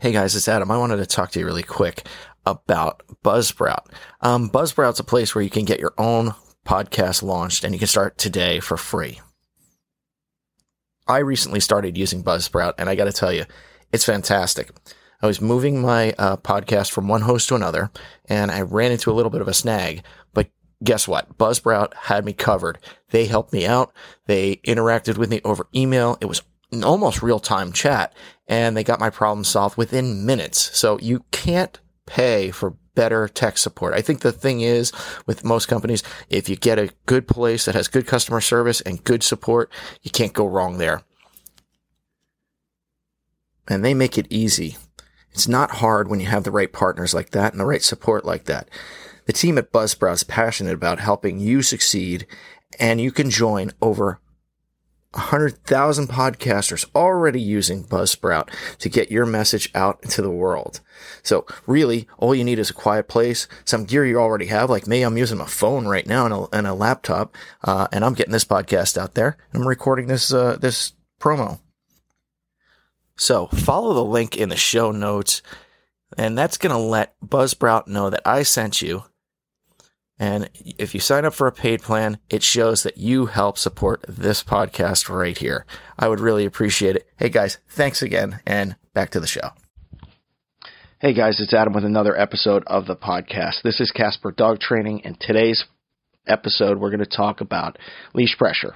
Hey guys, it's Adam. I wanted to talk to you really quick about Buzzsprout. Um, Buzzsprout's a place where you can get your own podcast launched and you can start today for free. I recently started using Buzzsprout and I got to tell you, it's fantastic. I was moving my uh, podcast from one host to another and I ran into a little bit of a snag, but guess what? Buzzsprout had me covered. They helped me out. They interacted with me over email. It was almost real time chat and they got my problem solved within minutes. So you can't pay for better tech support. I think the thing is with most companies, if you get a good place that has good customer service and good support, you can't go wrong there. And they make it easy. It's not hard when you have the right partners like that and the right support like that. The team at Buzzsprout is passionate about helping you succeed and you can join over 100,000 podcasters already using Buzzsprout to get your message out into the world. So really, all you need is a quiet place, some gear you already have. Like me, I'm using my phone right now and a, and a laptop, uh, and I'm getting this podcast out there. I'm recording this, uh, this promo. So follow the link in the show notes, and that's going to let Buzzsprout know that I sent you and if you sign up for a paid plan, it shows that you help support this podcast right here. I would really appreciate it. Hey guys, thanks again and back to the show. Hey guys, it's Adam with another episode of the podcast. This is Casper Dog Training and today's episode we're going to talk about leash pressure.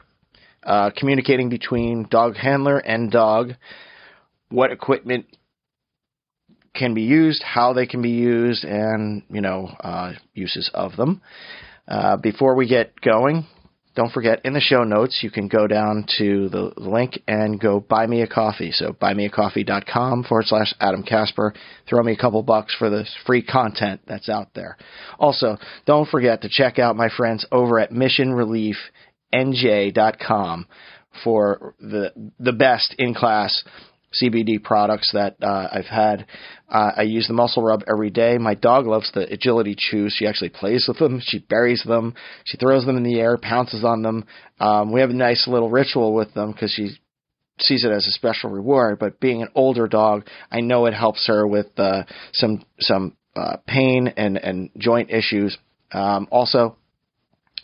Uh, communicating between dog handler and dog, what equipment can be used, how they can be used, and you know uh, uses of them. Uh, before we get going, don't forget in the show notes you can go down to the link and go buy me a coffee. So buymeacoffee.com forward slash Adam Casper. Throw me a couple bucks for the free content that's out there. Also, don't forget to check out my friends over at missionreliefnj.com for the the best in class CBD products that uh, I've had. Uh, I use the muscle rub every day. My dog loves the agility chews. She actually plays with them. She buries them. She throws them in the air, pounces on them. Um, we have a nice little ritual with them because she sees it as a special reward. But being an older dog, I know it helps her with uh, some some uh, pain and and joint issues. Um, also,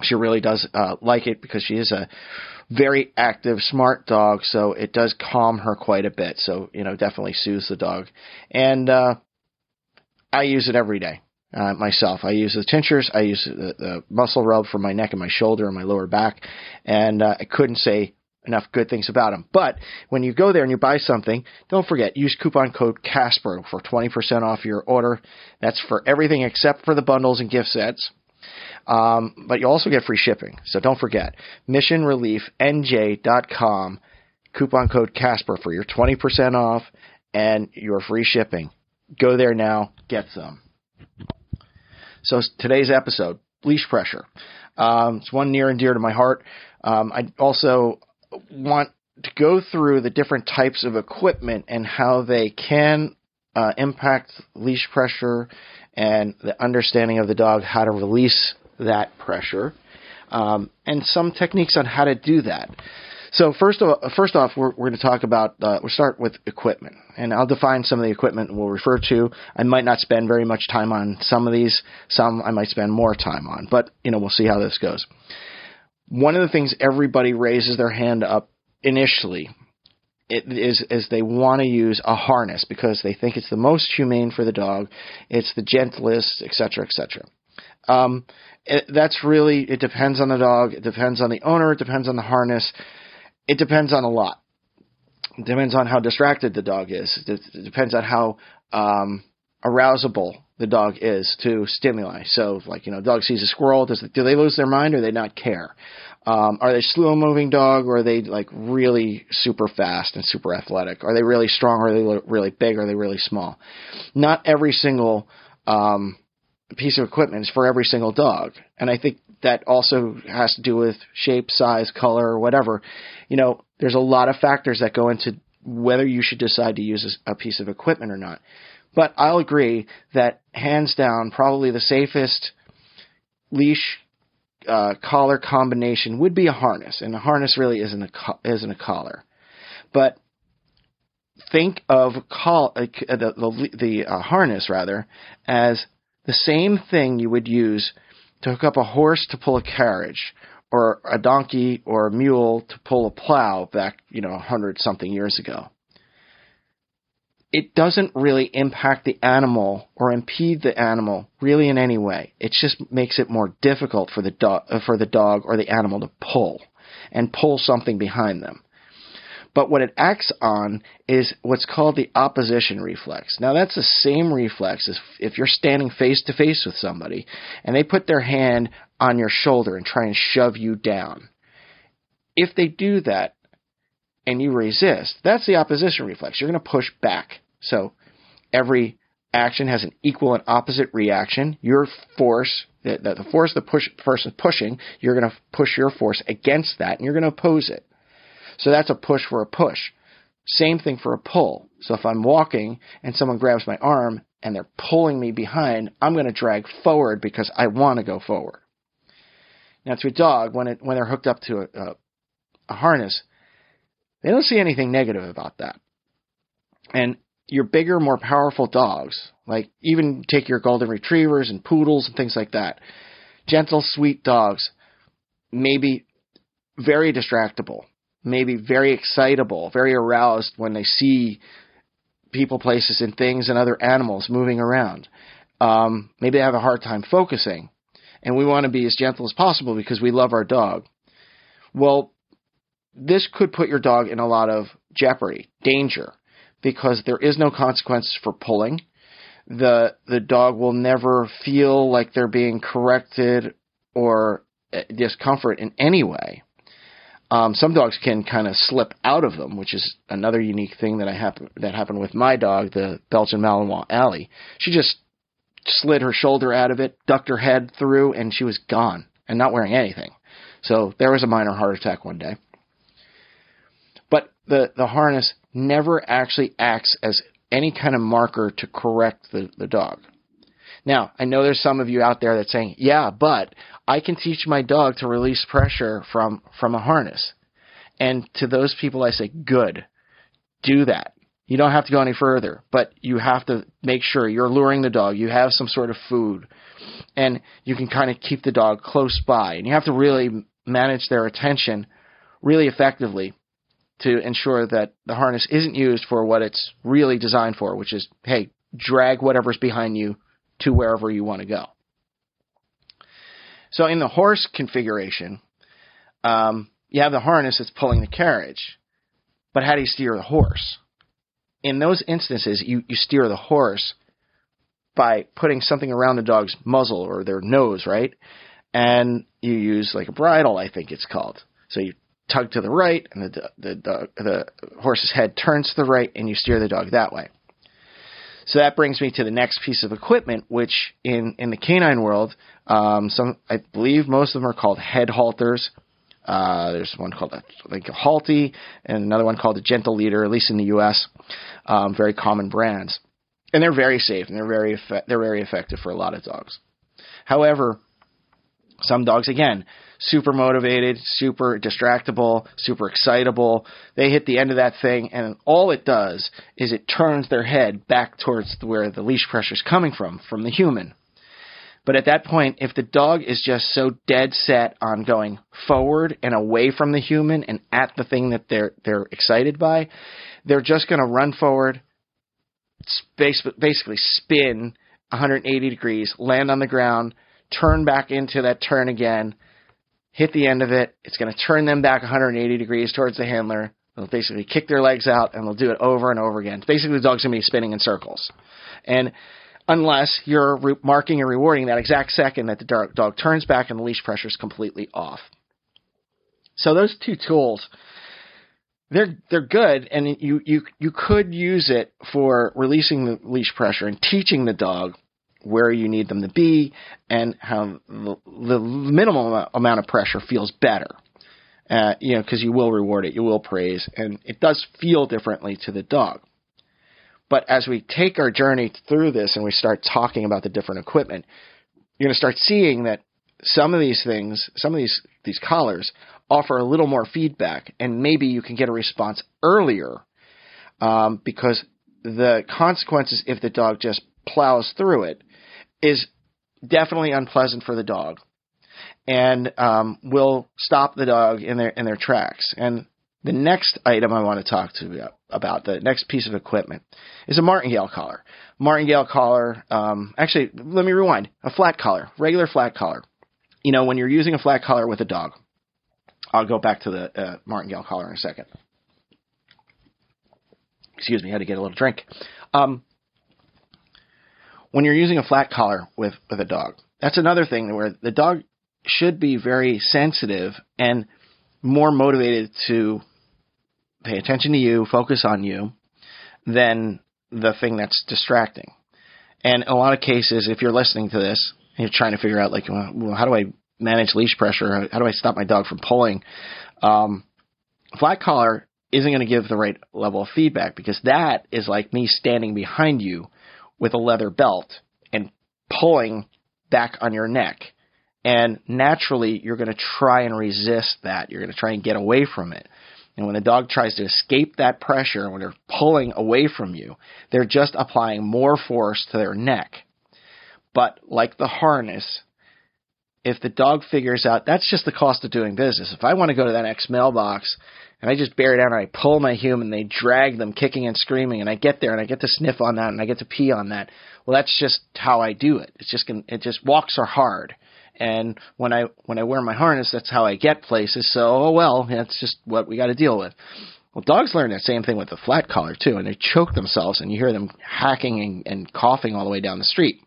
she really does uh, like it because she is a very active, smart dog, so it does calm her quite a bit. So, you know, definitely soothes the dog. And uh, I use it every day uh, myself. I use the tinctures, I use the, the muscle rub for my neck and my shoulder and my lower back, and uh, I couldn't say enough good things about them. But when you go there and you buy something, don't forget, use coupon code CASPER for 20% off your order. That's for everything except for the bundles and gift sets. Um, but you also get free shipping. So don't forget, missionreliefnj.com, coupon code Casper for your 20% off and your free shipping. Go there now, get some. So today's episode, leash pressure. Um, it's one near and dear to my heart. Um, I also want to go through the different types of equipment and how they can uh, impact leash pressure and the understanding of the dog how to release that pressure, um, and some techniques on how to do that. So first of first off, we're, we're going to talk about uh, we'll start with equipment, and I'll define some of the equipment we'll refer to. I might not spend very much time on some of these, some I might spend more time on, but you know we'll see how this goes. One of the things everybody raises their hand up initially it is is they want to use a harness because they think it's the most humane for the dog, it's the gentlest, etc., etc. Um, it, that's really it depends on the dog, it depends on the owner, it depends on the harness, it depends on a lot. It depends on how distracted the dog is. It, it depends on how um, arousable the dog is to stimuli. So, like you know, dog sees a squirrel, does do they lose their mind or they not care? Um, are they slow moving dog or are they like really super fast and super athletic? Are they really strong or are they really big or are they really small? Not every single um, piece of equipment is for every single dog. And I think that also has to do with shape, size, color, or whatever. You know, there's a lot of factors that go into whether you should decide to use a piece of equipment or not. But I'll agree that hands down, probably the safest leash uh, collar combination would be a harness, and a harness really isn't a co- isn't a collar. But think of call, uh, the the, the uh, harness rather as the same thing you would use to hook up a horse to pull a carriage or a donkey or a mule to pull a plow back, you know, a hundred something years ago. It doesn't really impact the animal or impede the animal really in any way. It just makes it more difficult for the dog, uh, for the dog or the animal to pull and pull something behind them. But what it acts on is what's called the opposition reflex. Now, that's the same reflex as if you're standing face to face with somebody and they put their hand on your shoulder and try and shove you down. If they do that and you resist, that's the opposition reflex. You're going to push back. So every action has an equal and opposite reaction. Your force, the, the force the push, person pushing, you're going to push your force against that and you're going to oppose it. So that's a push for a push. Same thing for a pull. So if I'm walking and someone grabs my arm and they're pulling me behind, I'm going to drag forward because I want to go forward. Now to a dog, when it when they're hooked up to a, a, a harness, they don't see anything negative about that. And your bigger, more powerful dogs, like even take your golden retrievers and poodles and things like that, gentle, sweet dogs, maybe very distractible maybe very excitable, very aroused when they see people, places, and things and other animals moving around. Um, maybe they have a hard time focusing, and we want to be as gentle as possible because we love our dog. Well, this could put your dog in a lot of jeopardy, danger, because there is no consequence for pulling. The the dog will never feel like they're being corrected or uh, discomfort in any way. Um, some dogs can kind of slip out of them, which is another unique thing that I happen that happened with my dog, the Belgian Malinois Allie. She just slid her shoulder out of it, ducked her head through, and she was gone and not wearing anything. So there was a minor heart attack one day. The the harness never actually acts as any kind of marker to correct the, the dog. Now, I know there's some of you out there that's saying, yeah, but I can teach my dog to release pressure from, from a harness. And to those people, I say, good. Do that. You don't have to go any further, but you have to make sure you're luring the dog. You have some sort of food, and you can kind of keep the dog close by. And you have to really manage their attention really effectively to ensure that the harness isn't used for what it's really designed for, which is, hey, drag whatever's behind you to wherever you want to go. So in the horse configuration, um, you have the harness that's pulling the carriage, but how do you steer the horse? In those instances, you, you steer the horse by putting something around the dog's muzzle or their nose, right? And you use like a bridle, I think it's called. So you tug to the right, and the the the, the horse's head turns to the right, and you steer the dog that way. So that brings me to the next piece of equipment, which in, in the canine world, um, some I believe most of them are called head halters. Uh, there's one called a, like a Halti and another one called a Gentle Leader, at least in the U.S. Um, very common brands, and they're very safe and they're very they're very effective for a lot of dogs. However, some dogs again super motivated, super distractible, super excitable. They hit the end of that thing, and all it does is it turns their head back towards where the leash pressure is coming from, from the human. But at that point, if the dog is just so dead set on going forward and away from the human and at the thing that they're they're excited by, they're just going to run forward, basically spin 180 degrees, land on the ground, turn back into that turn again, hit the end of it. It's going to turn them back 180 degrees towards the handler. They'll basically kick their legs out and they'll do it over and over again. Basically, the dog's going to be spinning in circles. And unless you're re- marking and rewarding that exact second that the dog turns back and the leash pressure is completely off. So those two tools, they're they're good, and you you you could use it for releasing the leash pressure and teaching the dog where you need them to be, and how the, the minimum amount of pressure feels better. Uh, you know, because you will reward it, you will praise, and it does feel differently to the dog. But as we take our journey through this and we start talking about the different equipment, you're going to start seeing that some of these things, some of these these collars offer a little more feedback, and maybe you can get a response earlier um, because the consequences if the dog just plows through it is definitely unpleasant for the dog and um, will stop the dog in their in their tracks. And the next item I want to talk to you about, the next piece of equipment, is a martingale collar. Martingale collar, um, actually, let me rewind. A flat collar, regular flat collar. You know, when you're using a flat collar with a dog, I'll go back to the uh, martingale collar in a second. Excuse me, I had to get a little drink. Um, when you're using a flat collar with, with a dog, that's another thing where the dog should be very sensitive and more motivated to pay attention to you, focus on you, than the thing that's distracting. And in a lot of cases, if you're listening to this, and you're trying to figure out like, well, how do I manage leash pressure? How do I stop my dog from pulling? Um, flat collar isn't going to give the right level of feedback because that is like me standing behind you with a leather belt and pulling back on your neck. And naturally, you're going to try and resist that. You're going to try and get away from it. And when the dog tries to escape that pressure, when they're pulling away from you, they're just applying more force to their neck. But like the harness, if the dog figures out that's just the cost of doing business. If I want to go to that next mailbox and I just bear down and I pull my human, they drag them kicking and screaming, and I get there and I get to sniff on that and I get to pee on that. Well, that's just how I do it. It's just it just walks are hard. And when I when I wear my harness, that's how I get places. So oh well, that's just what we got to deal with. Well, dogs learn that same thing with the flat collar too, and they choke themselves, and you hear them hacking and, and coughing all the way down the street.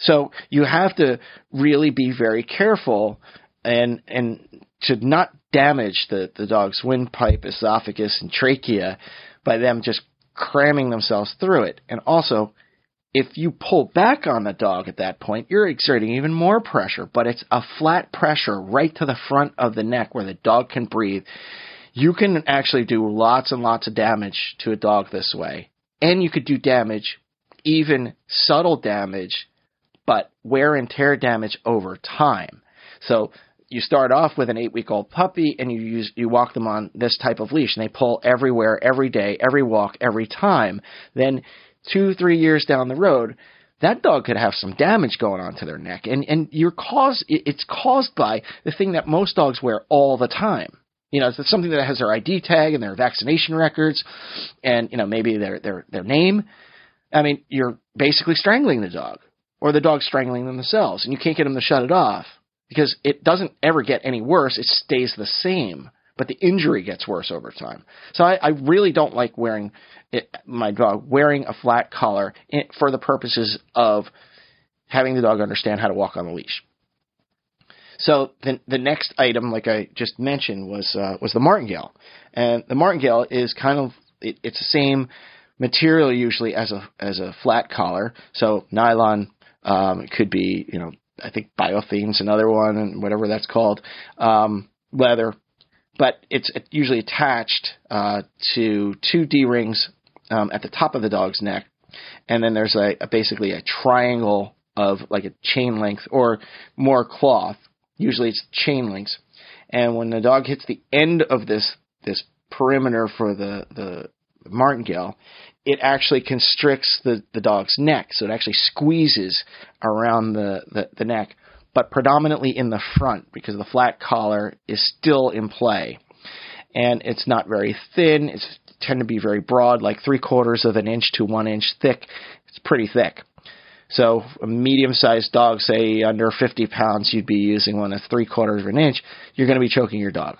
So you have to really be very careful and and to not damage the, the dog's windpipe, esophagus, and trachea by them just cramming themselves through it. And also, if you pull back on the dog at that point, you're exerting even more pressure, but it's a flat pressure right to the front of the neck where the dog can breathe. You can actually do lots and lots of damage to a dog this way. And you could do damage, even subtle damage, but wear and tear damage over time. So you start off with an eight week old puppy and you use you walk them on this type of leash and they pull everywhere every day every walk every time then two, three years down the road, that dog could have some damage going on to their neck. And, and your cause, it's caused by the thing that most dogs wear all the time. You know, it's something that has their ID tag and their vaccination records and, you know, maybe their, their, their name. I mean, you're basically strangling the dog or the dog's strangling themselves and you can't get them to shut it off because it doesn't ever get any worse. It stays the same but the injury gets worse over time. So I, I really don't like wearing it, my dog wearing a flat collar for the purposes of having the dog understand how to walk on the leash. So the the next item, like I just mentioned, was uh, was the martingale, and the martingale is kind of it, it's the same material usually as a as a flat collar. So nylon um, could be you know I think Biothane's another one and whatever that's called. Um, leather, but it's usually attached uh, to two D rings um, at the top of the dog's neck, and then there's a, a basically a triangle of like a chain length or more cloth. Usually it's chain links, and when the dog hits the end of this this perimeter for the the martingale, it actually constricts the, the dog's neck, so it actually squeezes around the, the, the neck but predominantly in the front because the flat collar is still in play. And it's not very thin. It's tend to be very broad, like three quarters of an inch to one inch thick. It's pretty thick. So a medium-sized dog, say under 50 pounds, you'd be using one that's three quarters of an inch. You're going to be choking your dog.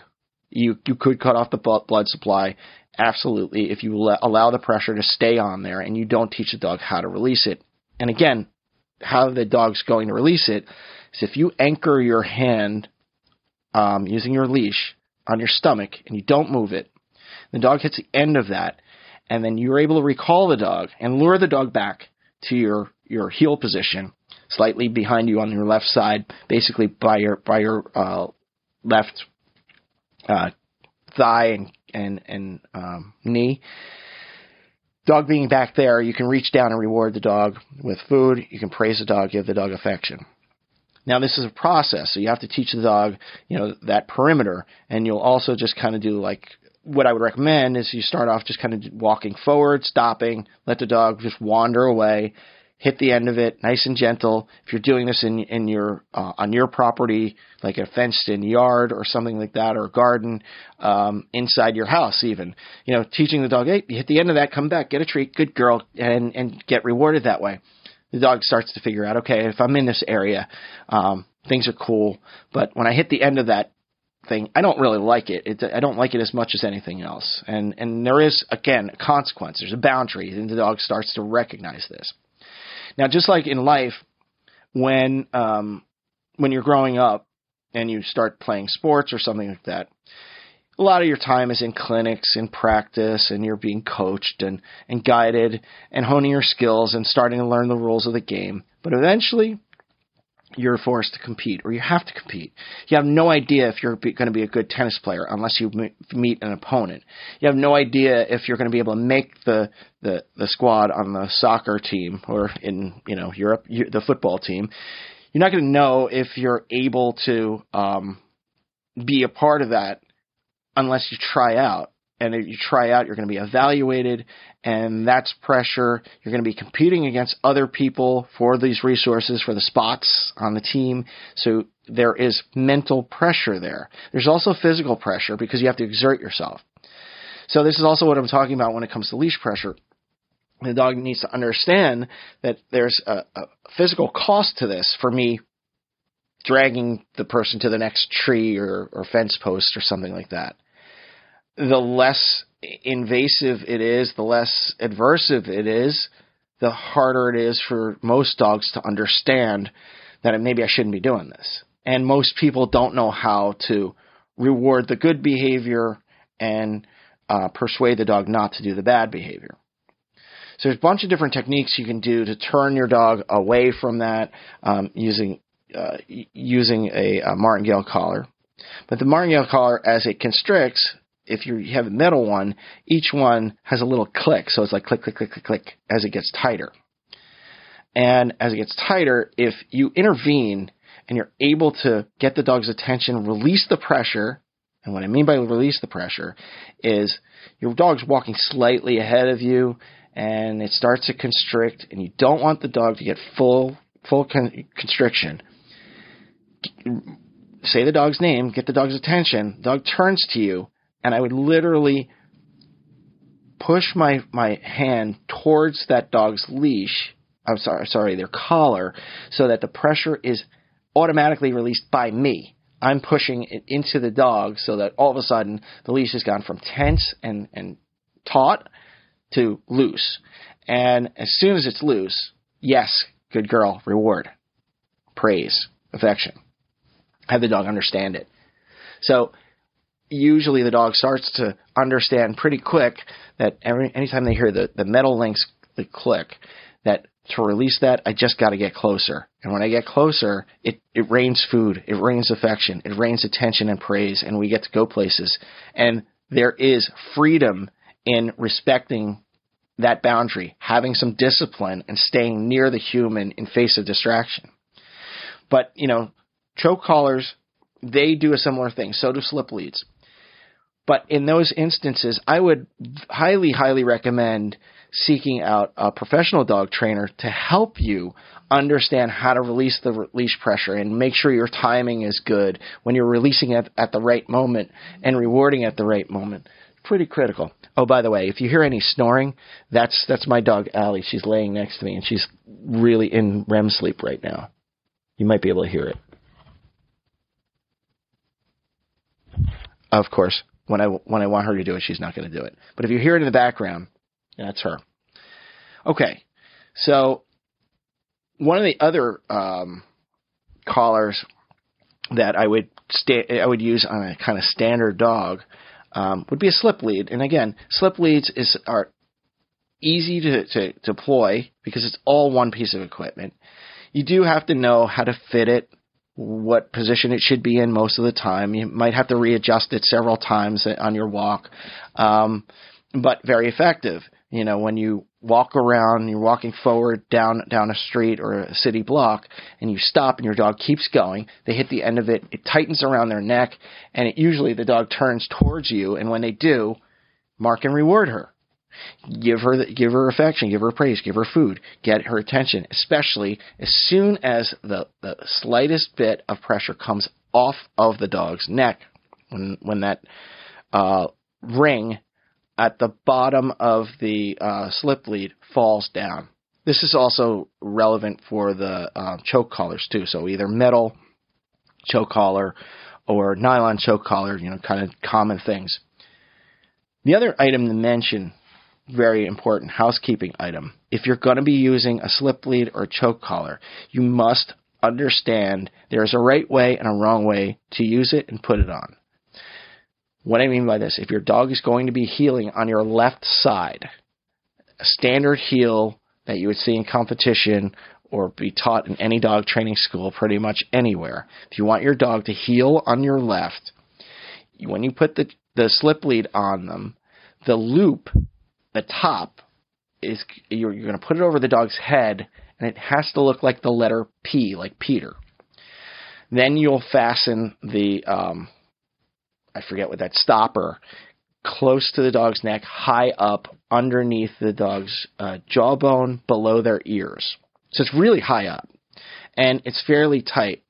You you could cut off the blood supply, absolutely, if you allow the pressure to stay on there and you don't teach the dog how to release it. And again, how the dog's going to release it is if you anchor your hand um, using your leash on your stomach and you don't move it, the dog hits the end of that, and then you're able to recall the dog and lure the dog back to your your heel position, slightly behind you on your left side, basically by your by your uh, left uh, thigh and and and um, knee. Dog being back there, you can reach down and reward the dog with food. You can praise the dog, give the dog affection. Now this is a process, so you have to teach the dog, you know, that perimeter, and you'll also just kind of do like what I would recommend is you start off just kind of walking forward, stopping, let the dog just wander away, hit the end of it, nice and gentle. If you're doing this in in your uh, on your property, like a fenced-in yard or something like that, or a garden, um, inside your house, even, you know, teaching the dog, hey, you hit the end of that, come back, get a treat, good girl, and and get rewarded that way. The dog starts to figure out, okay, if I'm in this area, um, things are cool, but when I hit the end of that thing, I don't really like it. it. I don't like it as much as anything else. And and there is again a consequence. There's a boundary, and the dog starts to recognize this. Now, just like in life, when um, when you're growing up and you start playing sports or something like that, a lot of your time is in clinics, and practice, and you're being coached and, and guided and honing your skills and starting to learn the rules of the game. But eventually, you're forced to compete or you have to compete. You have no idea if you're going to be a good tennis player unless you meet an opponent. You have no idea if you're going to be able to make the the, the squad on the soccer team or in you know Europe the football team. You're not going to know if you're able to um, be a part of that unless you try out and you try out, you're going to be evaluated, and that's pressure. You're going to be competing against other people for these resources, for the spots on the team. So there is mental pressure there. There's also physical pressure because you have to exert yourself. So this is also what I'm talking about when it comes to leash pressure. The dog needs to understand that there's a, a physical cost to this for me dragging the person to the next tree or, or fence post or something like that the less invasive it is, the less adversive it is, the harder it is for most dogs to understand that maybe I shouldn't be doing this. And most people don't know how to reward the good behavior and uh, persuade the dog not to do the bad behavior. So there's a bunch of different techniques you can do to turn your dog away from that um, using uh, using a, a martingale collar. But the martingale collar, as it constricts, if you have a metal one, each one has a little click. So it's like click, click, click, click, click as it gets tighter. And as it gets tighter, if you intervene and you're able to get the dog's attention, release the pressure, and what I mean by release the pressure is your dog's walking slightly ahead of you and it starts to constrict and you don't want the dog to get full full con- constriction. Say the dog's name, get the dog's attention. Dog turns to you and I would literally push my my hand towards that dog's leash. I'm sorry, sorry, their collar, so that the pressure is automatically released by me. I'm pushing it into the dog so that all of a sudden the leash has gone from tense and, and taut to loose. And as soon as it's loose, yes, good girl, reward, praise, affection. Have the dog understand it. So usually the dog starts to understand pretty quick that every anytime they hear the, the metal links the click, that to release that, I just got to get closer. And when I get closer, it, it rains food, it rains affection, it rains attention and praise, and we get to go places. And there is freedom in respecting that boundary, having some discipline, and staying near the human in face of distraction. But, you know, choke collars, they do a similar thing. So do slip leads. But in those instances, I would highly, highly recommend seeking out a professional dog trainer to help you understand how to release the leash pressure and make sure your timing is good when you're releasing it at the right moment and rewarding at the right moment. Pretty critical. Oh, by the way, if you hear any snoring, that's that's my dog Allie. She's laying next to me and she's really in REM sleep right now. You might be able to hear it. Of course, when I when I want her to do it, she's not going to do it. But if you hear it in the background, that's her. Okay, so one of the other um, collars that I would sta- I would use on a kind of standard dog um, would be a slip lead. And again, slip leads is are easy to, to deploy because it's all one piece of equipment. You do have to know how to fit it what position it should be in most of the time. You might have to readjust it several times on your walk, um, but very effective. You know, when you walk around, you're walking forward down down a street or a city block, and you stop, and your dog keeps going. They hit the end of it, it tightens around their neck, and it, usually the dog turns towards you. And when they do, mark and reward her. Give her the, give her affection, give her praise, give her food, get her attention. Especially as soon as the the slightest bit of pressure comes off of the dog's neck, when when that uh, ring at the bottom of the uh, slip lead falls down. This is also relevant for the uh, choke collars too. So either metal choke collar or nylon choke collar, you know, kind of common things. The other item to mention, very important housekeeping item. If you're going to be using a slip lead or choke collar, you must understand there's a right way and a wrong way to use it and put it on. What I mean by this, if your dog is going to be heeling on your left side, a standard heel that you would see in competition or be taught in any dog training school pretty much anywhere. If you want your dog to heel on your left, when you put the, the slip lead on them, the loop, the top, is you're, you're going to put it over the dog's head and it has to look like the letter P, like Peter. Then you'll fasten the um, I forget what that stopper close to the dog's neck, high up underneath the dog's uh, jawbone, below their ears. So it's really high up, and it's fairly tight.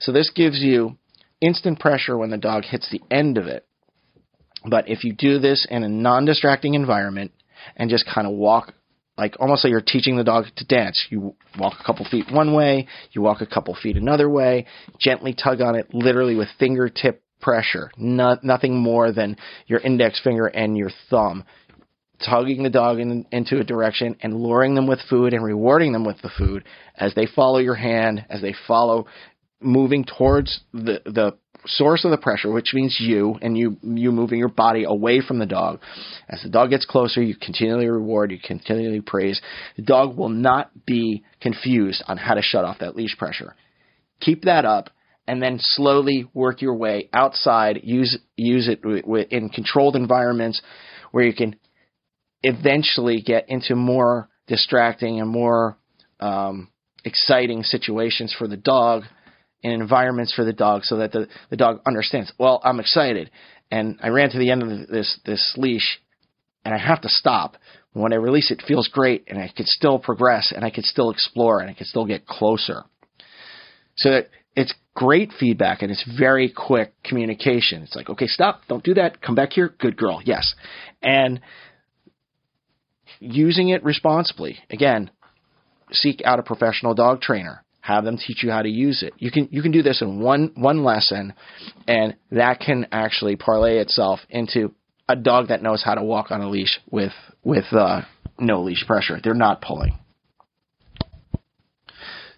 So this gives you instant pressure when the dog hits the end of it. But if you do this in a non-distracting environment and just kind of walk like almost like you're teaching the dog to dance. You walk a couple feet one way, you walk a couple feet another way, gently tug on it, literally with fingertip pressure, not, nothing more than your index finger and your thumb. Tugging the dog in, into a direction and luring them with food and rewarding them with the food as they follow your hand, as they follow moving towards the, the source of the pressure, which means you, and you you moving your body away from the dog. As the dog gets closer, you continually reward, you continually praise. The dog will not be confused on how to shut off that leash pressure. Keep that up, and then slowly work your way outside. Use use it in controlled environments where you can eventually get into more distracting and more um, exciting situations for the dog and environments for the dog so that the, the dog understands, well, I'm excited and I ran to the end of this, this leash and I have to stop. When I release it, it feels great and I could still progress and I could still explore and I could still get closer. So it's great feedback and it's very quick communication. It's like, okay, stop, don't do that, come back here, good girl, yes. And using it responsibly. Again, seek out a professional dog trainer. Have them teach you how to use it. You can you can do this in one one lesson, and that can actually parlay itself into a dog that knows how to walk on a leash with with uh, no leash pressure. They're not pulling.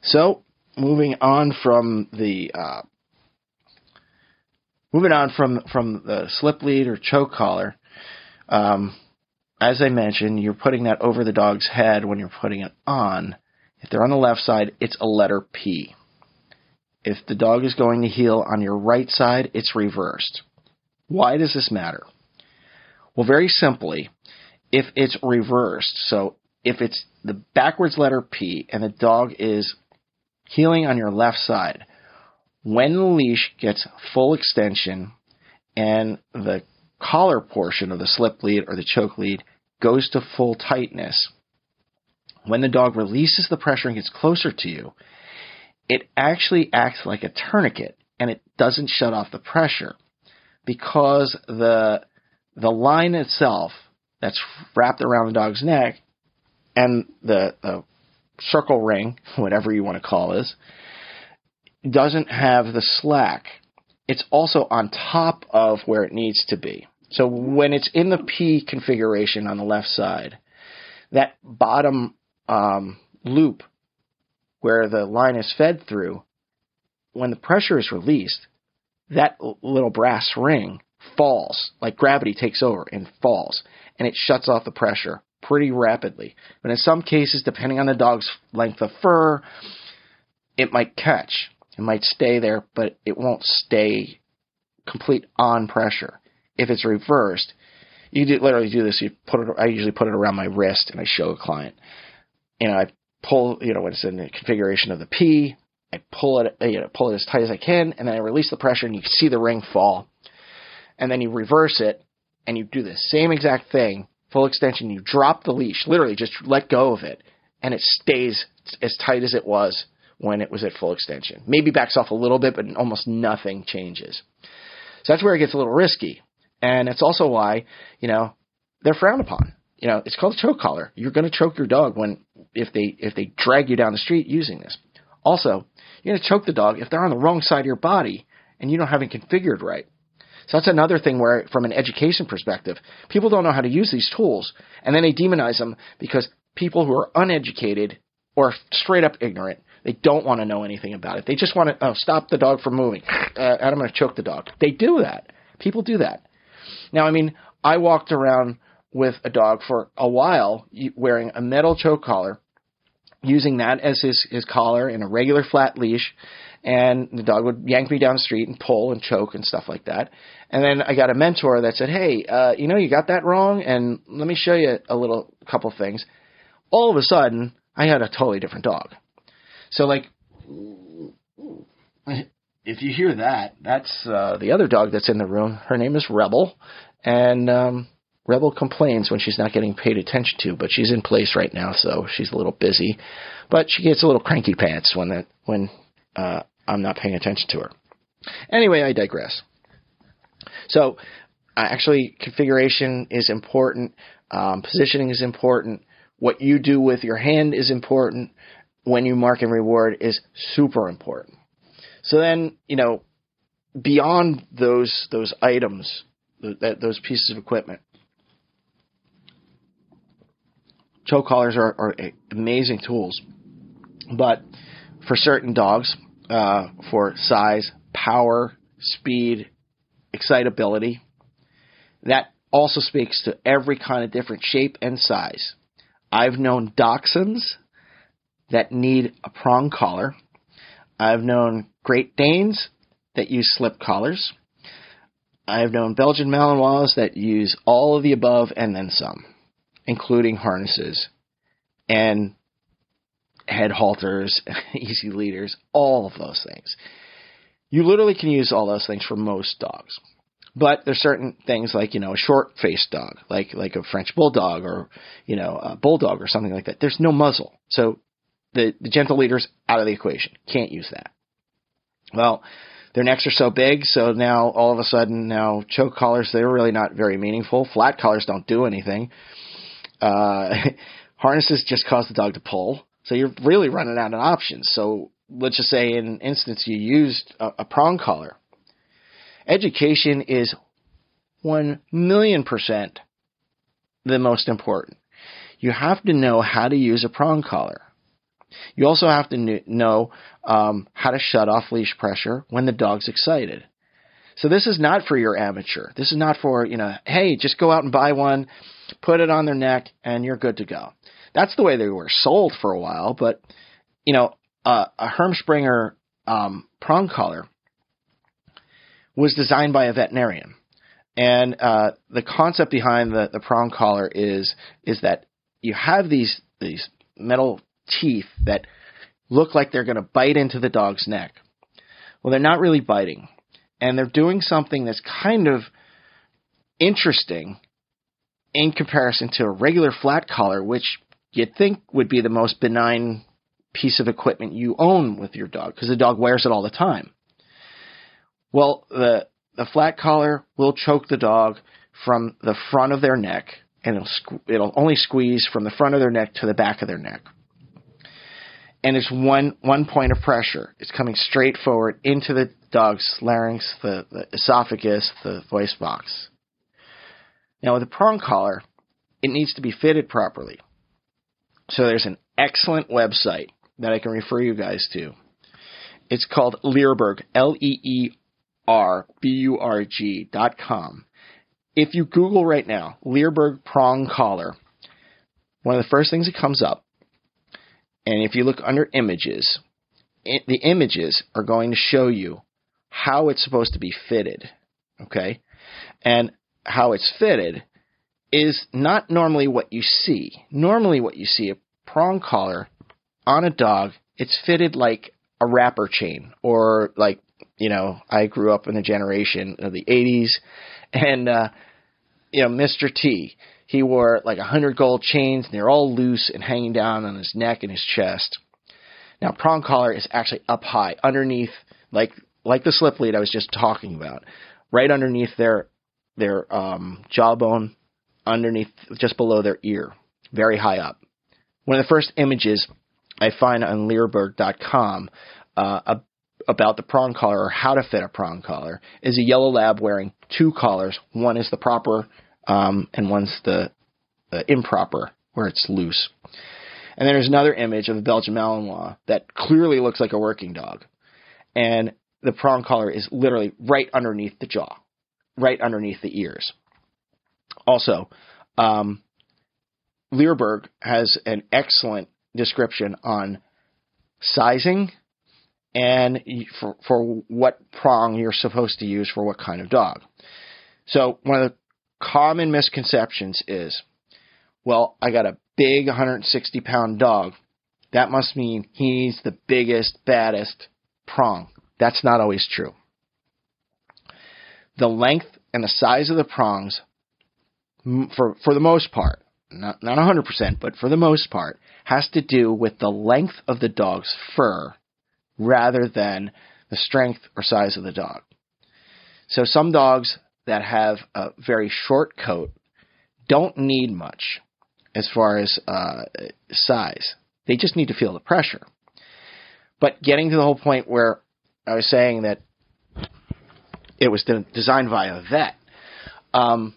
So moving on from the uh, moving on from from the slip lead or choke collar. Um, as I mentioned, you're putting that over the dog's head when you're putting it on. If they're on the left side, it's a letter P. If the dog is going to heel on your right side, it's reversed. Why does this matter? Well, very simply, if it's reversed, so if it's the backwards letter P and the dog is heeling on your left side. When the leash gets full extension and the collar portion of the slip lead or the choke lead goes to full tightness, when the dog releases the pressure and gets closer to you, it actually acts like a tourniquet and it doesn't shut off the pressure because the the line itself that's wrapped around the dog's neck and the, the circle ring, whatever you want to call this, doesn't have the slack. It's also on top of where it needs to be. So when it's in the P configuration on the left side, that bottom um, loop where the line is fed through, when the pressure is released, that little brass ring falls, like gravity takes over and falls, and it shuts off the pressure pretty rapidly. But in some cases, depending on the dog's length of fur, it might catch. It might stay there, but it won't stay complete on pressure. If it's reversed, you literally do this. You put it. I usually put it around my wrist, and I show a client. You know, I pull. You know, when it's in the configuration of the P, I pull it. You know, pull it as tight as I can, and then I release the pressure, and you see the ring fall. And then you reverse it, and you do the same exact thing, full extension. You drop the leash, literally just let go of it, and it stays as tight as it was when it was at full extension. Maybe backs off a little bit, but almost nothing changes. So that's where it gets a little risky. And it's also why, you know, they're frowned upon. You know, it's called a choke collar. You're going to choke your dog when if they if they drag you down the street using this. Also, you're going to choke the dog if they're on the wrong side of your body and you don't have it configured right. So that's another thing where, from an education perspective, people don't know how to use these tools, and then they demonize them because people who are uneducated or straight up ignorant they don't want to know anything about it. They just want to oh, stop the dog from moving, uh, and I'm going to choke the dog. They do that. People do that. Now, I mean, I walked around with a dog for a while wearing a metal choke collar, using that as his, his collar in a regular flat leash, and the dog would yank me down the street and pull and choke and stuff like that. And then I got a mentor that said, "Hey, uh, you know, you got that wrong, and let me show you a little couple things." All of a sudden, I had a totally different dog. So like, if you hear that, that's uh, the other dog that's in the room. Her name is Rebel, and um, Rebel complains when she's not getting paid attention to, but she's in place right now, so she's a little busy. But she gets a little cranky pants when that when uh, I'm not paying attention to her. Anyway, I digress. So, uh, actually, configuration is important. Um, positioning is important. What you do with your hand is important when you mark and reward is super important. So then, you know, beyond those those items, that those pieces of equipment, choke collars are, are amazing tools. But for certain dogs, uh, for size, power, speed, excitability, that also speaks to every kind of different shape and size. I've known dachshunds that need a prong collar. I've known Great Danes that use slip collars. I've known Belgian Malinois that use all of the above and then some, including harnesses and head halters, easy leaders, all of those things. You literally can use all those things for most dogs. But there's certain things like, you know, a short faced dog, like like a French bulldog or, you know, a bulldog or something like that. There's no muzzle. So the, the gentle leader's out of the equation. Can't use that. Well, their necks are so big, so now all of a sudden now choke collars they're really not very meaningful. Flat collars don't do anything. Uh, harnesses just cause the dog to pull, so you're really running out of options. So let's just say in an instance you used a, a prong collar. Education is one million percent the most important. You have to know how to use a prong collar. You also have to know um, how to shut off leash pressure when the dog's excited. So this is not for your amateur. This is not for, you know, hey, just go out and buy one, put it on their neck, and you're good to go. That's the way they were sold for a while, but, you know, uh, a Herm Sprenger um, prong collar was designed by a veterinarian. And uh, the concept behind the, the prong collar is is that you have these these metal teeth that look like they're going to bite into the dog's neck. Well, they're not really biting. And they're doing something that's kind of interesting in comparison to a regular flat collar, which you'd think would be the most benign piece of equipment you own with your dog because the dog wears it all the time. Well, the the flat collar will choke the dog from the front of their neck, and it'll it'll only squeeze from the front of their neck to the back of their neck and it's one one point of pressure. It's coming straight forward into the dog's larynx, the, the esophagus, the voice box. Now with a prong collar, it needs to be fitted properly. So there's an excellent website that I can refer you guys to. It's called Leerburg, L E E R B U R G dot com. If you Google right now, Leerburg prong collar, one of the first things that comes up and if you look under images, it, the images are going to show you how it's supposed to be fitted. Okay? And how it's fitted is not normally what you see. Normally, what you see a prong collar on a dog, it's fitted like a rapper chain, or like you know, I grew up in the generation of the '80s, and uh, you know, Mr. T, he wore like a hundred gold chains, and they're all loose and hanging down on his neck and his chest. Now, prong collar is actually up high, underneath, like like the slip lead I was just talking about, right underneath their their um, jawbone, underneath, just below their ear, very high up. One of the first images I find on Leerburg.com uh, about the prong collar or how to fit a prong collar is a yellow lab wearing two collars. One is the proper, um, and one's the, the improper, where it's loose. And then there's another image of a Belgian Malinois that clearly looks like a working dog. And the prong collar is literally right underneath the jaw, right underneath the ears. Also, um, Leerburg has an excellent description on sizing and for, for what prong you're supposed to use for what kind of dog. So one of the common misconceptions is, well, I got a big 160 pound dog. That must mean he's the biggest, baddest prong. That's not always true. The length and the size of the prongs, for, for the most part, not, not 100%, but for the most part, has to do with the length of the dog's fur rather than the strength or size of the dog. So some dogs that have a very short coat don't need much as far as uh, size. They just need to feel the pressure. But getting to the whole point where I was saying that it was designed by a vet, um,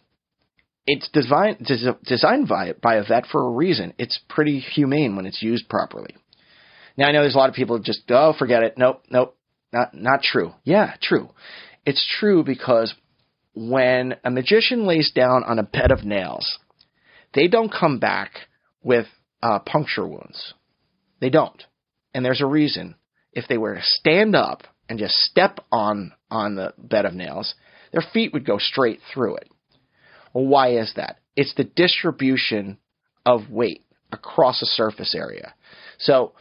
it's designed designed by, by a vet for a reason. It's pretty humane when it's used properly. Now I know there's a lot of people just oh forget it. Nope, nope, not not true. Yeah, true. It's true because when a magician lays down on a bed of nails, they don't come back with uh, puncture wounds. They don't, and there's a reason. If they were to stand up and just step on on the bed of nails, their feet would go straight through it. Well, why is that? It's the distribution of weight across a surface area. So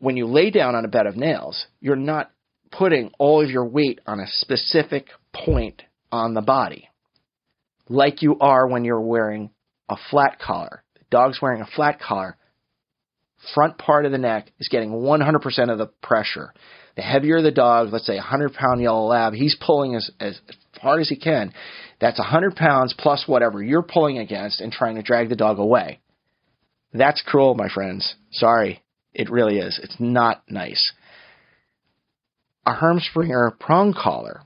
when you lay down on a bed of nails, you're not putting all of your weight on a specific point on the body, like you are when you're wearing a flat collar. The dog's wearing a flat collar. Front part of the neck is getting 100% of the pressure. The heavier the dog, let's say a 100 pound yellow lab, he's pulling as, as hard as he can. That's 100 pounds plus whatever you're pulling against and trying to drag the dog away. That's cruel, my friends. Sorry. It really is. It's not nice. A Herm Sprenger prong collar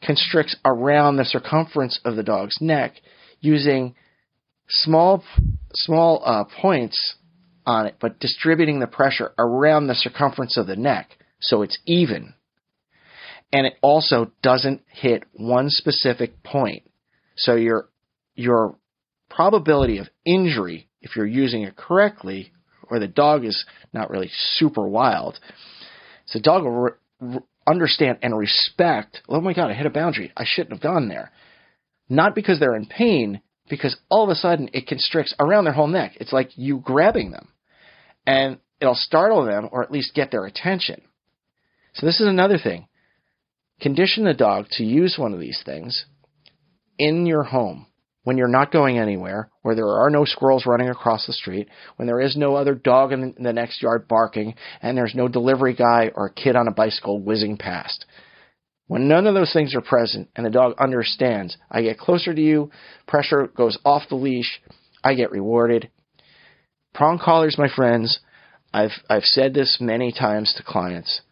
constricts around the circumference of the dog's neck using small small uh, points on it, but distributing the pressure around the circumference of the neck so it's even. And it also doesn't hit one specific point. So your your probability of injury, if you're using it correctly, or the dog is not really super wild, so the dog will re- understand and respect. Oh my God, I hit a boundary. I shouldn't have gone there. Not because they're in pain, because all of a sudden it constricts around their whole neck. It's like you grabbing them, and it'll startle them or at least get their attention. So this is another thing. Condition the dog to use one of these things in your home when you're not going anywhere, where there are no squirrels running across the street, when there is no other dog in the next yard barking, and there's no delivery guy or a kid on a bicycle whizzing past. When none of those things are present and the dog understands, I get closer to you, pressure goes off the leash, I get rewarded. Prong collars, my friends, I've I've said this many times to clients.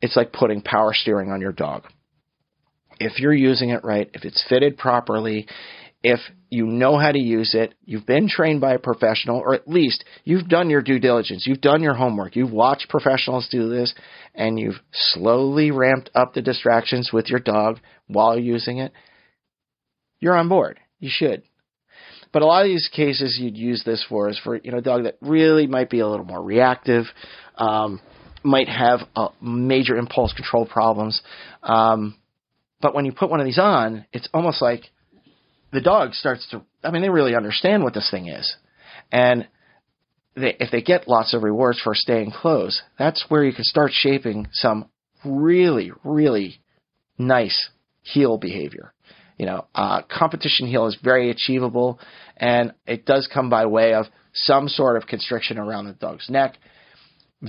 It's like putting power steering on your dog. If you're using it right, if it's fitted properly, if you know how to use it, you've been trained by a professional, or at least you've done your due diligence, you've done your homework, you've watched professionals do this, and you've slowly ramped up the distractions with your dog while using it, you're on board. You should. But a lot of these cases you'd use this for is for you know a dog that really might be a little more reactive, um, might have major impulse control problems. Um, but when you put one of these on, it's almost like the dog starts to, I mean, they really understand what this thing is. And they, if they get lots of rewards for staying close, that's where you can start shaping some really, really nice heel behavior. You know, uh, competition heel is very achievable, and it does come by way of some sort of constriction around the dog's neck,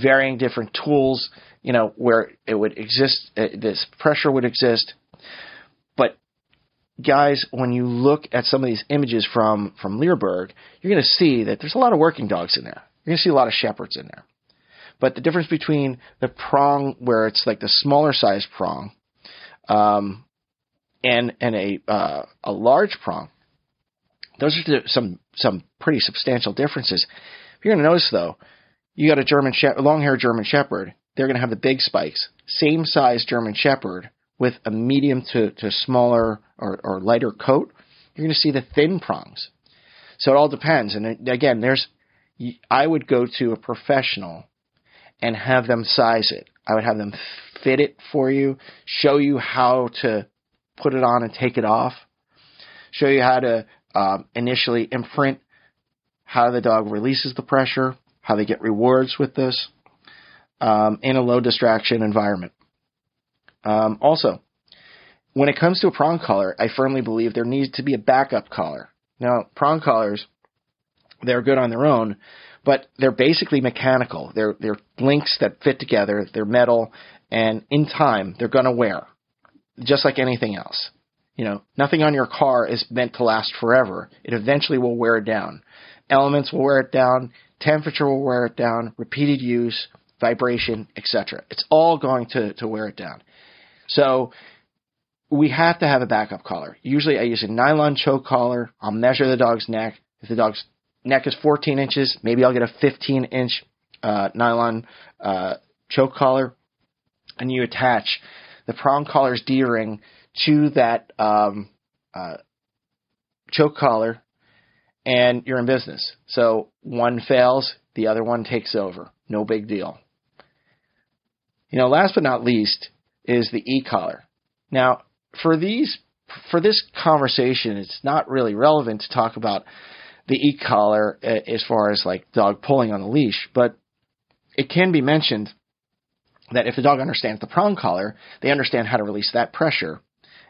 varying different tools, you know, where it would exist, uh, this pressure would exist. But guys, when you look at some of these images from from Leerburg, you're going to see that there's a lot of working dogs in there. You're going to see a lot of shepherds in there. But the difference between the prong, where it's like the smaller size prong, um, and and a uh, a large prong, those are some some pretty substantial differences. You're going to notice though, you got a German she- long-haired German Shepherd. They're going to have the big spikes. Same size German Shepherd with a medium to, to smaller or, or lighter coat. You're going to see the thin prongs. So it all depends. And again, there's I would go to a professional and have them size it. I would have them fit it for you, show you how to put it on and take it off, show you how to um, initially imprint how the dog releases the pressure, how they get rewards with this um, in a low distraction environment. Um, also, when it comes to a prong collar, I firmly believe there needs to be a backup collar. Now, prong collars, they're good on their own, but they're basically mechanical. They're they're links that fit together. They're metal, and in time, they're going to wear, just like anything else. You know, nothing on your car is meant to last forever. It eventually will wear down. Elements will wear it down. Temperature will wear it down. Repeated use, vibration, etc. It's all going to, to wear it down. So we have to have a backup collar. Usually I use a nylon choke collar. I'll measure the dog's neck. If the dog's neck is 14 inches, maybe I'll get a 15 inch uh, nylon uh, choke collar, and you attach the prong collar's D ring to that um, uh, choke collar, and you're in business. So one fails, the other one takes over. No big deal. You know, last but not least is the e collar. Now, for these for this conversation, it's not really relevant to talk about the e collar uh, as far as like dog pulling on the leash, but it can be mentioned that if the dog understands the prong collar, they understand how to release that pressure.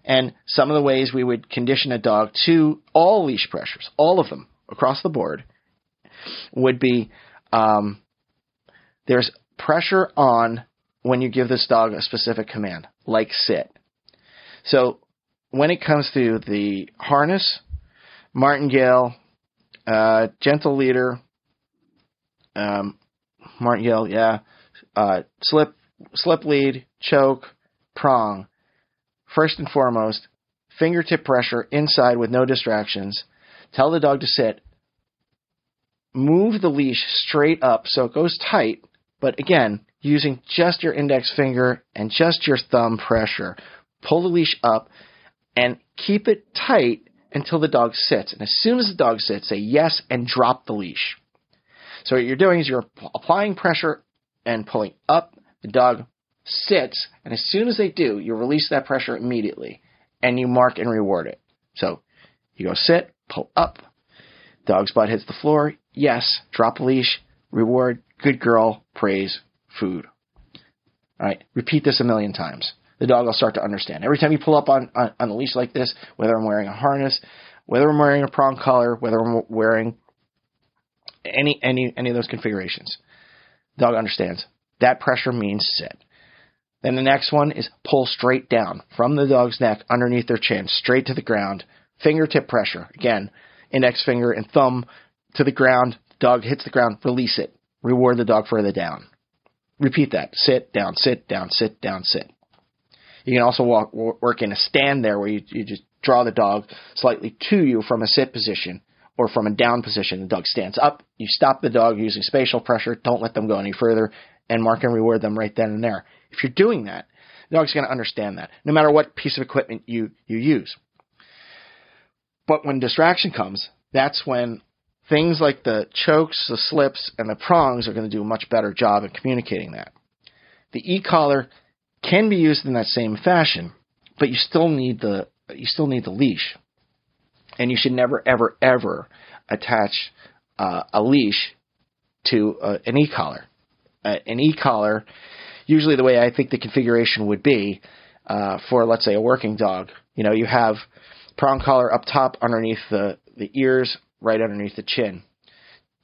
And some of the ways we would condition a dog to all leash pressures, all of them across the board, would be um, there's pressure on when you give this dog a specific command, like sit. So when it comes to the harness, martingale, uh, gentle leader, um, martingale, yeah, uh, slip, slip lead, choke, prong. First and foremost, fingertip pressure inside with no distractions. Tell the dog to sit. Move the leash straight up so it goes tight, but again, using just your index finger and just your thumb pressure. Pull the leash up and keep it tight until the dog sits. And as soon as the dog sits, say yes and drop the leash. So what you're doing is you're applying pressure and pulling up. The dog sits, and as soon as they do, you release that pressure immediately, and you mark and reward it. So you go sit, pull up. Dog's butt hits the floor. Yes, drop leash, reward, good girl, praise, food. All right, repeat this a million times. The dog will start to understand. Every time you pull up on, on, on a leash like this, whether I'm wearing a harness, whether I'm wearing a prong collar, whether I'm wearing any any any of those configurations, dog understands. That pressure means sit. Then the next one is pull straight down from the dog's neck underneath their chin, straight to the ground. Fingertip pressure. Again, index finger and thumb to the ground. Dog hits the ground, release it. Reward the dog further down. Repeat that. Sit, down, sit, down, sit, down, sit. You can also walk, work in a stand there where you, you just draw the dog slightly to you from a sit position or from a down position. The dog stands up. You stop the dog using spatial pressure. Don't let them go any further and mark and reward them right then and there. If you're doing that, the dog's going to understand that no matter what piece of equipment you, you use. But when distraction comes, that's when things like the chokes, the slips, and the prongs are going to do a much better job at communicating that. The e-collar can be used in that same fashion, but you still need the you still need the leash. And you should never, ever, ever attach uh, a leash to uh, an e-collar. Uh, an e-collar, usually the way I think the configuration would be uh, for, let's say, a working dog, you know, you have prong collar up top underneath the, the ears, right underneath the chin.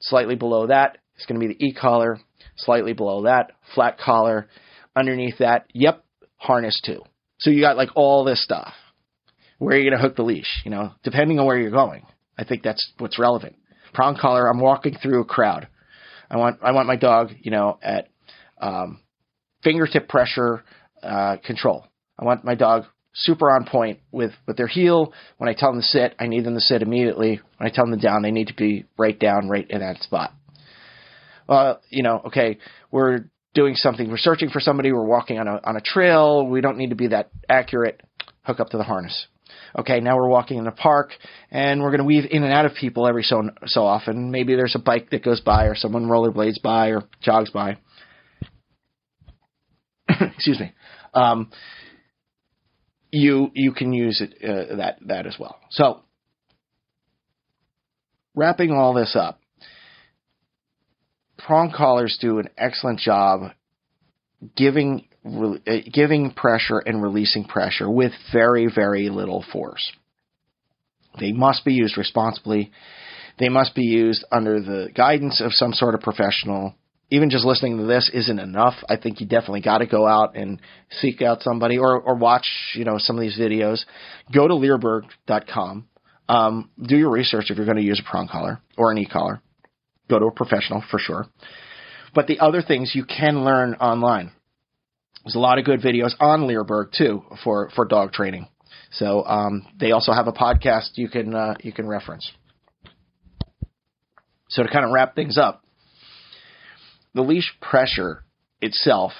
Slightly below that is going to be the e-collar. Slightly below that, flat collar. Underneath that, yep, harness too. So you got like all this stuff. Where are you going to hook the leash? You know, depending on where you're going. I think that's what's relevant. Prong collar. I'm walking through a crowd. I want I want my dog, you know, at um, fingertip pressure uh, control. I want my dog super on point with with their heel. When I tell them to sit, I need them to sit immediately. When I tell them to down, they need to be right down, right in that spot. Uh, you know, okay, we're doing something, we're searching for somebody, we're walking on a on a trail. We don't need to be that accurate. Hook up to the harness okay, now we're walking in a park and we're going to weave in and out of people every so so often. Maybe there's a bike that goes by or someone rollerblades by or jogs by. Excuse me. Um, you you can use it uh, that that as well. So wrapping all this up, prong collars do an excellent job giving re- uh, giving pressure and releasing pressure with very, very little force. They must be used responsibly. They must be used under the guidance of some sort of professional. Even just listening to this isn't enough. I think you definitely got to go out and seek out somebody or, or watch, you know, some of these videos. Go to Leerburg.com. Um, do your research if you're going to use a prong collar or an e-collar. Go to a professional for sure. But the other things you can learn online. There's a lot of good videos on Leerburg too for for dog training. So um, they also have a podcast you can uh, you can reference. So to kind of wrap things up, the leash pressure itself,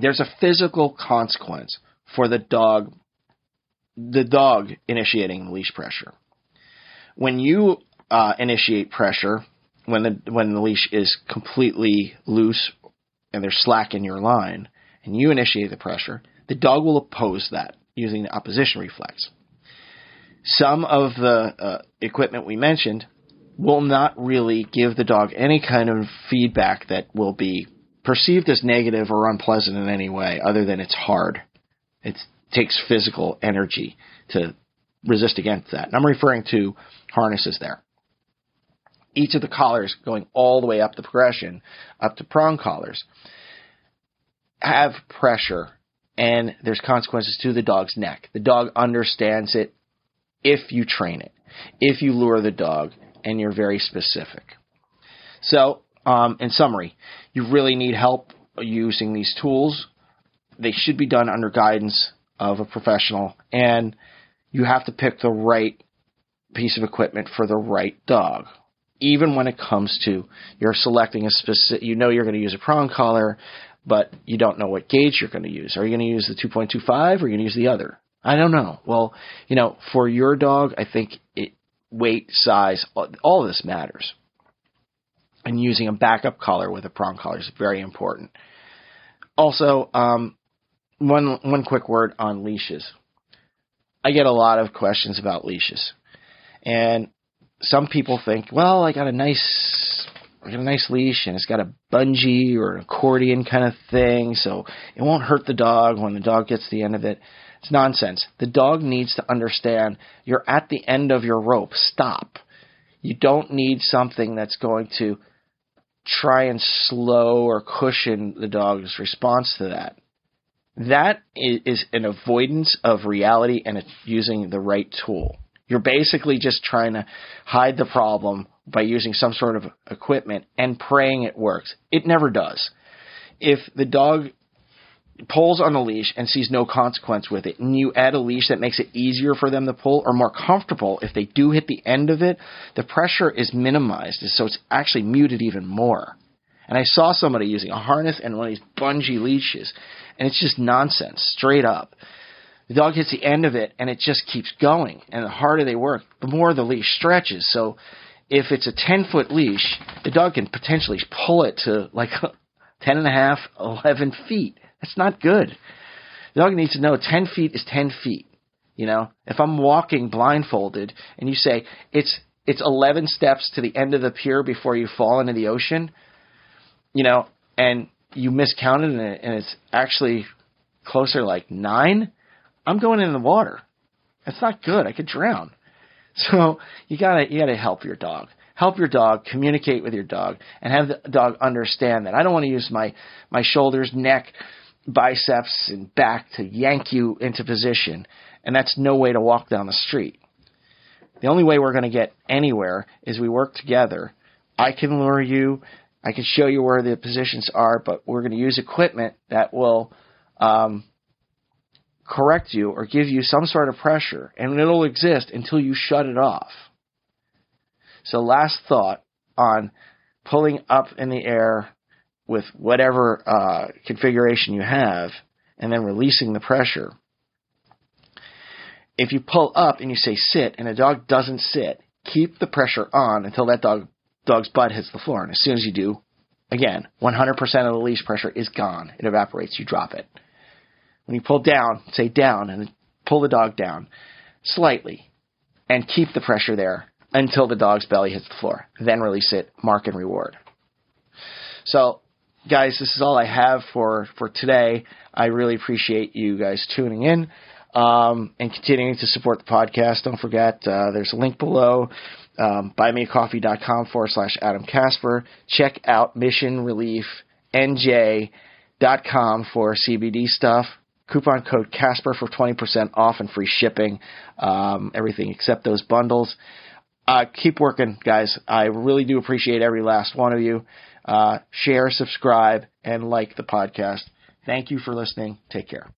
there's a physical consequence for the dog, the dog initiating the leash pressure. When you uh, initiate pressure, when the when the leash is completely loose and there's slack in your line, and you initiate the pressure, the dog will oppose that using the opposition reflex. Some of the uh, equipment we mentioned will not really give the dog any kind of feedback that will be perceived as negative or unpleasant in any way other than it's hard. It takes physical energy to resist against that. And I'm referring to harnesses there. Each of the collars going all the way up the progression, up to prong collars, have pressure and there's consequences to the dog's neck. The dog understands it if you train it, if you lure the dog and you're very specific. So, um, in summary, you really need help using these tools. They should be done under guidance of a professional, and you have to pick the right piece of equipment for the right dog. Even when it comes to you're selecting a specific, you know you're going to use a prong collar, but you don't know what gauge you're going to use. Are you going to use the 2.25 or are you going to use the other? I don't know. Well, you know, for your dog, I think it, weight, size, all this matters. And using a backup collar with a prong collar is very important. Also, um, one one quick word on leashes. I get a lot of questions about leashes, and some people think, well, I got a nice I got a nice leash and it's got a bungee or an accordion kind of thing, so it won't hurt the dog when the dog gets to the end of it. It's nonsense. The dog needs to understand you're at the end of your rope. Stop. You don't need something that's going to try and slow or cushion the dog's response to that. That is an avoidance of reality and it's using the right tool. You're basically just trying to hide the problem by using some sort of equipment and praying it works. It never does. If the dog pulls on a leash and sees no consequence with it, and you add a leash that makes it easier for them to pull or more comfortable, if they do hit the end of it, the pressure is minimized, so it's actually muted even more. And I saw somebody using a harness and one of these bungee leashes, and it's just nonsense, straight up. The dog hits the end of it, and it just keeps going. And the harder they work, the more the leash stretches. So if it's a 10 foot leash, the dog can potentially pull it to like 10 and a half, 11 feet. That's not good. The dog needs to know 10 feet is 10 feet. You know, if I'm walking blindfolded and you say it's it's 11 steps to the end of the pier before you fall into the ocean, you know, and you miscounted and, it, and it's actually closer like nine, I'm going in the water. That's not good. I could drown. So you gotta you gotta help your dog. Help your dog, communicate with your dog, and have the dog understand that I don't want to use my my shoulders, neck, biceps, and back to yank you into position. And that's no way to walk down the street. The only way we're going to get anywhere is we work together. I can lure you. I can show you where the positions are, but we're going to use equipment that will um, correct you or give you some sort of pressure, and it'll exist until you shut it off. So, last thought on pulling up in the air with whatever uh, configuration you have, and then releasing the pressure. If you pull up and you say sit, and a dog doesn't sit, keep the pressure on until that dog dog's butt hits the floor. And as soon as you do, again, 100% of the leash pressure is gone. It evaporates. You drop it. When you pull down, say down, and pull the dog down slightly, and keep the pressure there until the dog's belly hits the floor. Then release it, mark and reward. So, guys, this is all I have for for today. I really appreciate you guys tuning in. Um, and continuing to support the podcast. Don't forget, uh, there's a link below um, buymeacoffee.com forward slash Adam Casper. Check out missionreliefnj.com for CBD stuff. Coupon code Casper for 20% off and free shipping. Um, everything except those bundles. Uh, keep working, guys. I really do appreciate every last one of you. Uh, share, subscribe, and like the podcast. Thank you for listening. Take care.